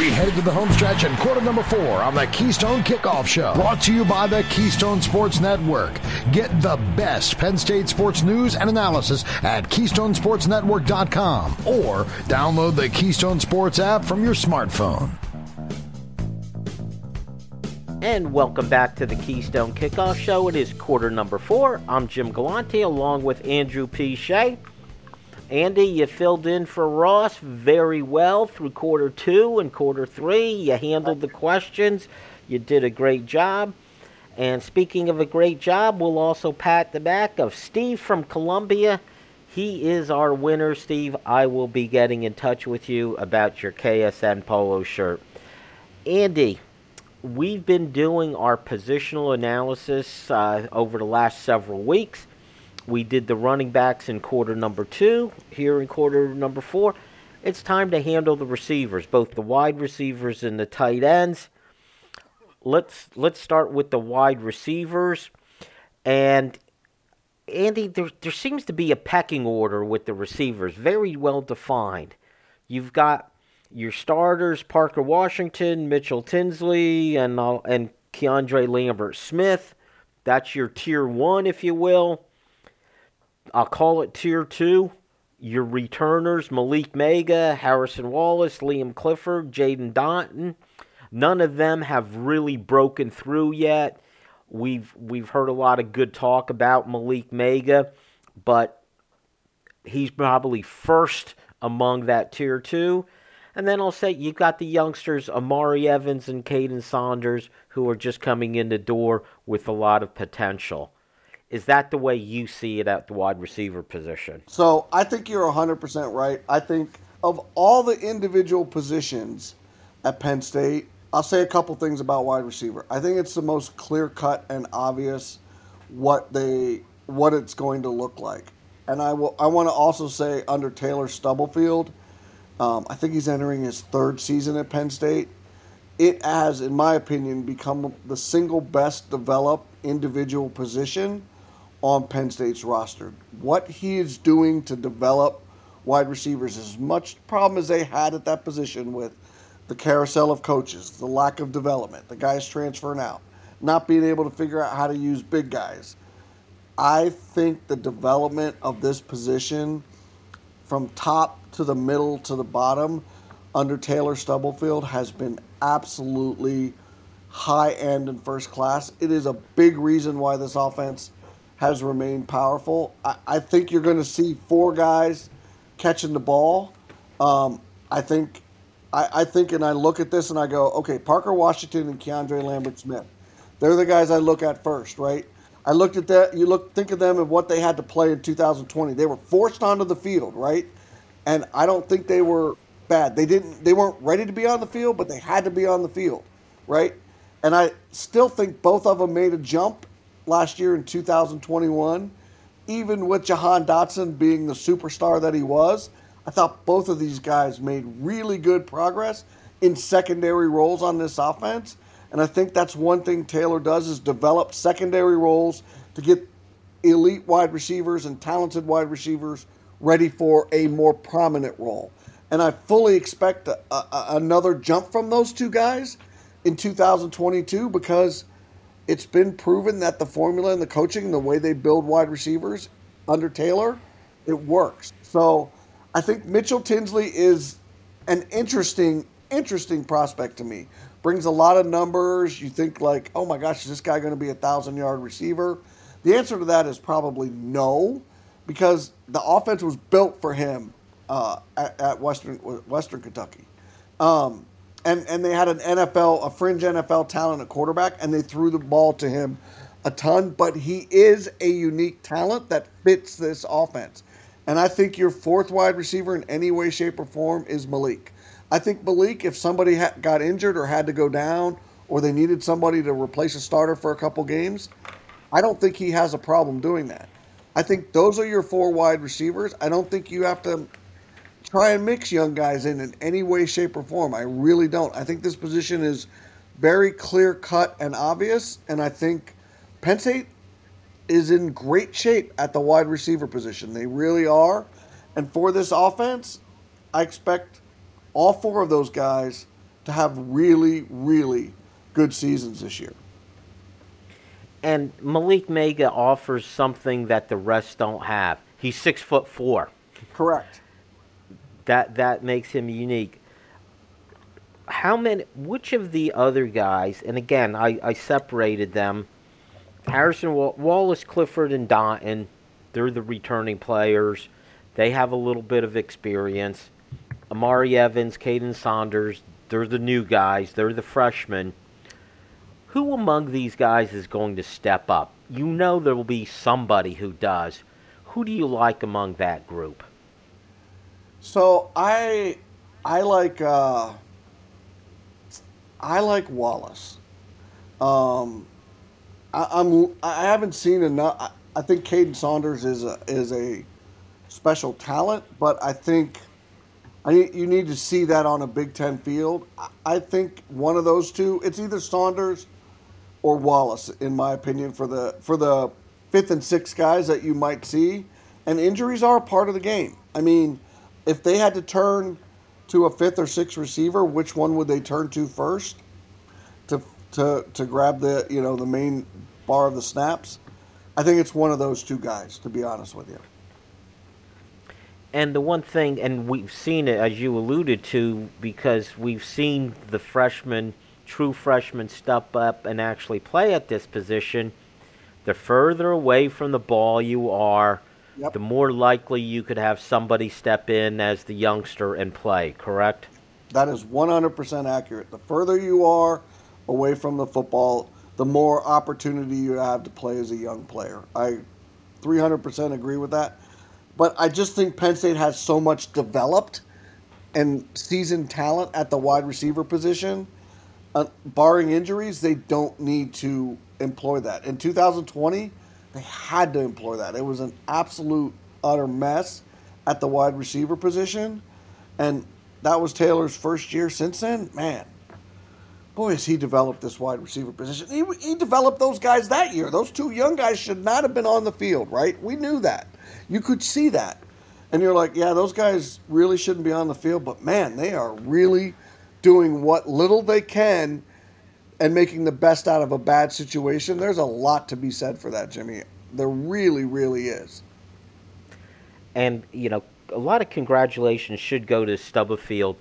We head to the home stretch in quarter number four on the Keystone Kickoff Show. Brought to you by the Keystone Sports Network. Get the best Penn State sports news and analysis at KeystonesportsNetwork.com or download the Keystone Sports app from your smartphone. And welcome back to the Keystone Kickoff Show. It is quarter number four. I'm Jim Galante along with Andrew P. Shea. Andy, you filled in for Ross very well through quarter two and quarter three. You handled the questions. You did a great job. And speaking of a great job, we'll also pat the back of Steve from Columbia. He is our winner, Steve. I will be getting in touch with you about your KSN polo shirt. Andy, we've been doing our positional analysis uh, over the last several weeks. We did the running backs in quarter number two, here in quarter number four. It's time to handle the receivers, both the wide receivers and the tight ends. Let's let's start with the wide receivers. And Andy, there there seems to be a pecking order with the receivers, very well defined. You've got your starters Parker Washington, Mitchell Tinsley, and uh, and Keandre Lambert Smith. That's your tier one, if you will. I'll call it tier two. Your returners Malick Meiga, Harrison Wallace, Liam Clifford, Jaden Dottin. None of them have really broken through yet. We've we've heard a lot of good talk about Malick Meiga, but he's probably first among that tier two. And then I'll say you've got the youngsters, Omari Evans and Kaden Saunders, who are just coming in the door with a lot of potential. Is that the way you see it at the wide receiver position? So I think you're 100% right. I think of all the individual positions at Penn State, I'll say a couple things about wide receiver. I think it's the most clear cut and obvious what they what it's going to look like. And I will I want to also say under Taylor Stubblefield, um, I think he's entering his third season at Penn State. It has, in my opinion, become the single best developed individual position on Penn State's roster. What he is doing to develop wide receivers as much problem as they had at that position with the carousel of coaches, the lack of development, the guys transferring out, not being able to figure out how to use big guys. I think the development of this position from top to the middle to the bottom under Taylor Stubblefield has been absolutely high end and first class. It is a big reason why this offense has remained powerful. I, I think you're going to see four guys catching the ball. Um, I think, I, I think, and I look at this and I go, okay, Parker Washington and Keandre Lambert Smith. They're the guys I look at first, right? I looked at that. You look, think of them and what they had to play in 2020. They were forced onto the field, right? and I don't think they were bad. They didn't they weren't ready to be on the field, but they had to be on the field, right? And I still think both of them made a jump last year in 2021. Even with Jahan Dotson being the superstar that he was, I thought both of these guys made really good progress in secondary roles on this offense. And I think that's one thing Taylor does is develop secondary roles to get elite wide receivers and talented wide receivers ready for a more prominent role. And I fully expect a, a, another jump from those two guys in 2022 because it's been proven that the formula and the coaching, and the way they build wide receivers under Taylor, it works. So I think Mitchell Tinsley is an interesting, interesting prospect to me. Brings a lot of numbers. You think like, oh my gosh, is this guy going to be a thousand yard receiver? The answer to that is probably no because the offense was built for him uh, at, at, Western Western Kentucky, um, and and they had an NFL a fringe NFL talent at quarterback, and they threw the ball to him a ton. But he is a unique talent that fits this offense, and I think your fourth wide receiver in any way, shape, or form is Malick. I think Malick, if somebody ha- got injured or had to go down, or they needed somebody to replace a starter for a couple games, I don't think he has a problem doing that. I think those are your four wide receivers. I don't think you have to try and mix young guys in in any way, shape, or form. I really don't. I think this position is very clear cut and obvious, and I think Penn State is in great shape at the wide receiver position. They really are. And for this offense, I expect all four of those guys to have really, really good seasons this year. And Malick Meiga offers something that the rest don't have. He's six foot four. Correct. That that makes him unique. How many? Which of the other guys? And again, I, I separated them. Harrison Wallace, Clifford, and Dottin. They're the returning players. They have a little bit of experience. Omari Evans, Kaden Saunders. They're the new guys. They're the freshmen who among these guys is going to step up? You know there will be somebody who does. Who do you like among that group? So I I like uh, I like Wallace. Um, I, I'm I haven't seen enough. I, I think Kaden Saunders is a is a special talent, but I think I you need to see that on a Big Ten field. I, I think one of those two. It's either Saunders or Wallace, in my opinion, for the for the fifth and sixth guys that you might see. And injuries are a part of the game. I mean, if they had to turn to a fifth or sixth receiver, which one would they turn to first to to to grab the you know the main bar of the snaps? I think it's one of those two guys, to be honest with you. And the one thing, and we've seen it as you alluded to, because we've seen the freshmen true freshmen step up and actually play at this position, the further away from the ball you are, yep. the more likely you could have somebody step in as the youngster and play, correct? That is 100% accurate. The further you are away from the football, the more opportunity you have to play as a young player. I 300% agree with that. But I just think Penn State has so much developed and seasoned talent at the wide receiver position uh, barring injuries, they don't need to employ that. In 2020, they had to employ that. It was an absolute utter mess at the wide receiver position, and that was Taylor's first year. Since then, man, boy, has he developed this wide receiver position. He, he developed those guys that year. Those two young guys should not have been on the field, right? We knew that. You could see that. And you're like, yeah, those guys really shouldn't be on the field, but man, they are really – doing what little they can and making the best out of a bad situation. There's a lot to be said for that, Jimmy. There really, really is. And, you know, a lot of congratulations should go to Stubblefield.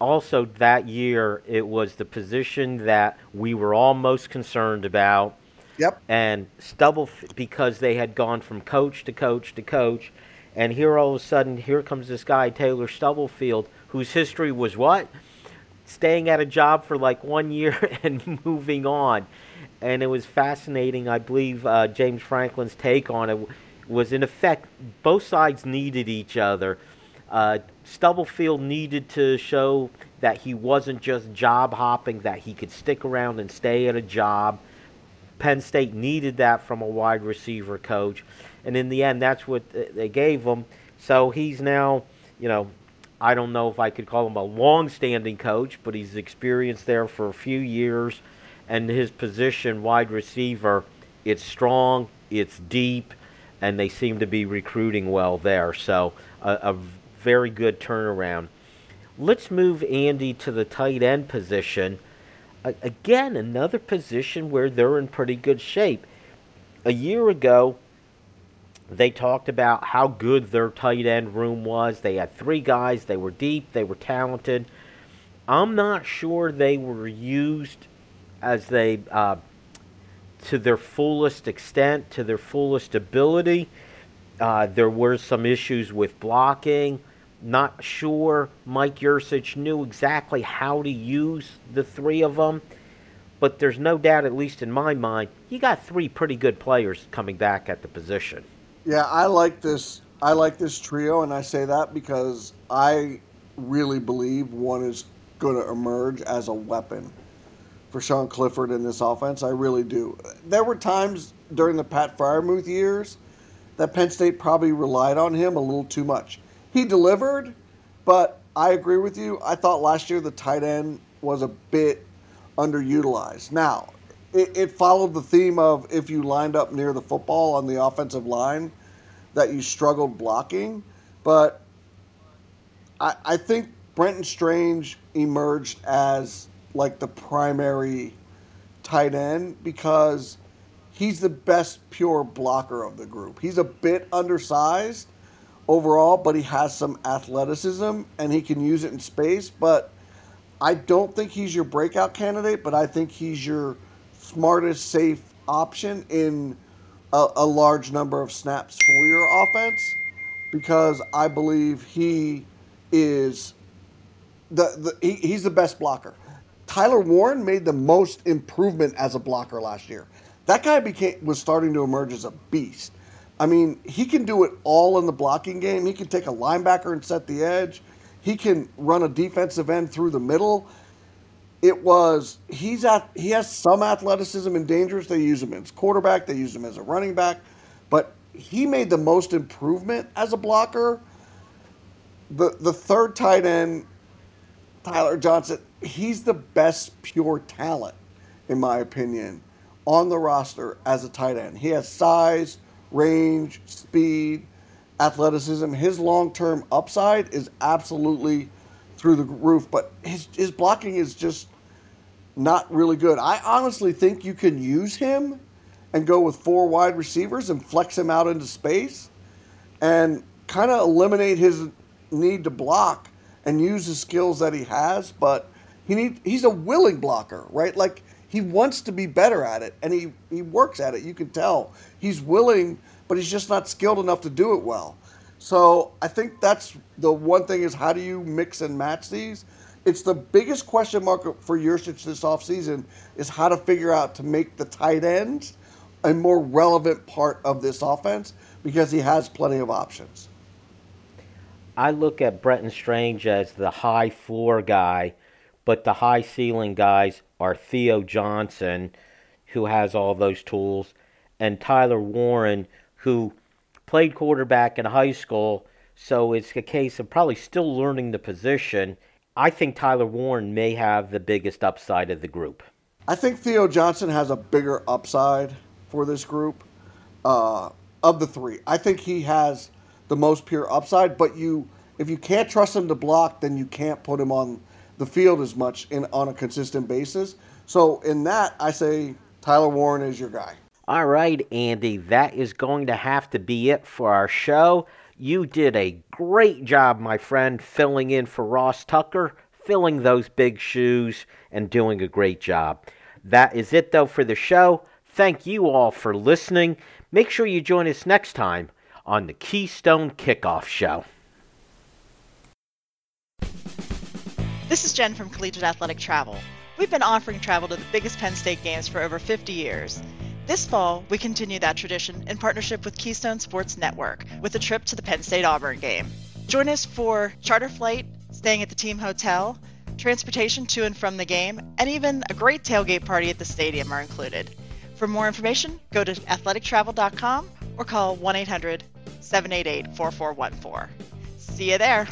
Also, that year, it was the position that we were all most concerned about. Yep. And Stubble, because they had gone from coach to coach to coach, and here all of a sudden, here comes this guy, Taylor Stubblefield, whose history was what? Staying at a job for like one year and moving on. And it was fascinating. I believe uh, James Franklin's take on it was in effect both sides needed each other. Uh, Stubblefield needed to show that he wasn't just job hopping, that he could stick around and stay at a job. Penn State needed that from a wide receiver coach. And in the end, that's what they gave him. So he's now, you know, I don't know if I could call him a long-standing coach, but he's experienced there for a few years, and his position, wide receiver, it's strong, it's deep, and they seem to be recruiting well there. So a, a very good turnaround. Let's move Andy to the tight end position. again, another position where they're in pretty good shape. A year ago, they talked about how good their tight end room was. They had three guys, they were deep, they were talented. I'm not sure they were used as they uh, to their fullest extent, to their fullest ability. Uh, there were some issues with blocking. Not sure Mike Yurcich knew exactly how to use the three of them, but there's no doubt, at least in my mind, you got three pretty good players coming back at the position. Yeah, I like this. I like this trio, and I say that because I really believe one is going to emerge as a weapon for Sean Clifford in this offense. I really do. There were times during the Pat Freiermuth years that Penn State probably relied on him a little too much. He delivered, but I agree with you. I thought last year the tight end was a bit underutilized. Now, it, it followed the theme of if you lined up near the football on the offensive line, that you struggled blocking. But I, I think Brenton Strange emerged as like the primary tight end because he's the best pure blocker of the group. He's a bit undersized overall, but he has some athleticism and he can use it in space. But I don't think he's your breakout candidate, but I think he's your smartest, safe option in a, a large number of snaps for your offense because I believe he is the, the he, he's the best blocker. Tyler Warren made the most improvement as a blocker last year. That guy became was starting to emerge as a beast. I mean, he can do it all in the blocking game. He can take a linebacker and set the edge. He can run a defensive end through the middle. It was he's at he has some athleticism and dangerous. They use him as quarterback. They use him as a running back, but he made the most improvement as a blocker. The the third tight end, Tyler Johnson, he's the best pure talent, in my opinion, on the roster as a tight end. He has size, range, speed, athleticism. His long term upside is absolutely through the roof, but his, his blocking is just not really good. I honestly think you can use him and go with four wide receivers and flex him out into space and kind of eliminate his need to block and use the skills that he has, but he need he's a willing blocker, right? Like he wants to be better at it and he, he works at it. You can tell. He's willing, but he's just not skilled enough to do it well. So I think that's the one thing is how do you mix and match these? It's the biggest question mark for Yurcich this offseason is how to figure out to make the tight ends a more relevant part of this offense because he has plenty of options. I look at Brenton Strange as the high floor guy, but the high ceiling guys are Theo Johnson, who has all those tools, and Tyler Warren, who played quarterback in high school. So it's a case of probably still learning the position. I think Tyler Warren may have the biggest upside of the group. I think Theo Johnson has a bigger upside for this group uh, of the three. I think he has the most pure upside, but you if you can't trust him to block, then you can't put him on the field as much in on a consistent basis. So in that, I say Tyler Warren is your guy. All right, Andy, that is going to have to be it for our show. You did a great job, my friend, filling in for Ross Tucker, filling those big shoes, and doing a great job. That is it, though, for the show. Thank you all for listening. Make sure you join us next time on the Keystone Kickoff Show. This is Jen from Collegiate Athletic Travel. We've been offering travel to the biggest Penn State games for over 50 years. This fall, we continue that tradition in partnership with Keystone Sports Network with a trip to the Penn State Auburn game. Join us for charter flight, staying at the team hotel, transportation to and from the game, and even a great tailgate party at the stadium are included. For more information, go to athletictravel.com or call 1 800 788 4414. See you there.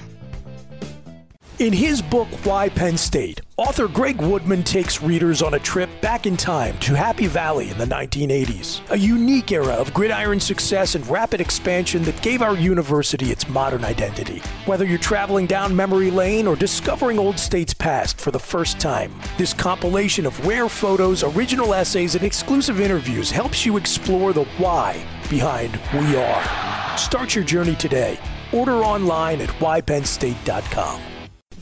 In his book, Why Penn State, author Greg Woodman takes readers on a trip back in time to Happy Valley in the 1980s, a unique era of gridiron success and rapid expansion that gave our university its modern identity. Whether you're traveling down memory lane or discovering Old State's past for the first time, this compilation of rare photos, original essays, and exclusive interviews helps you explore the why behind We Are. Start your journey today. Order online at whypennstate.com.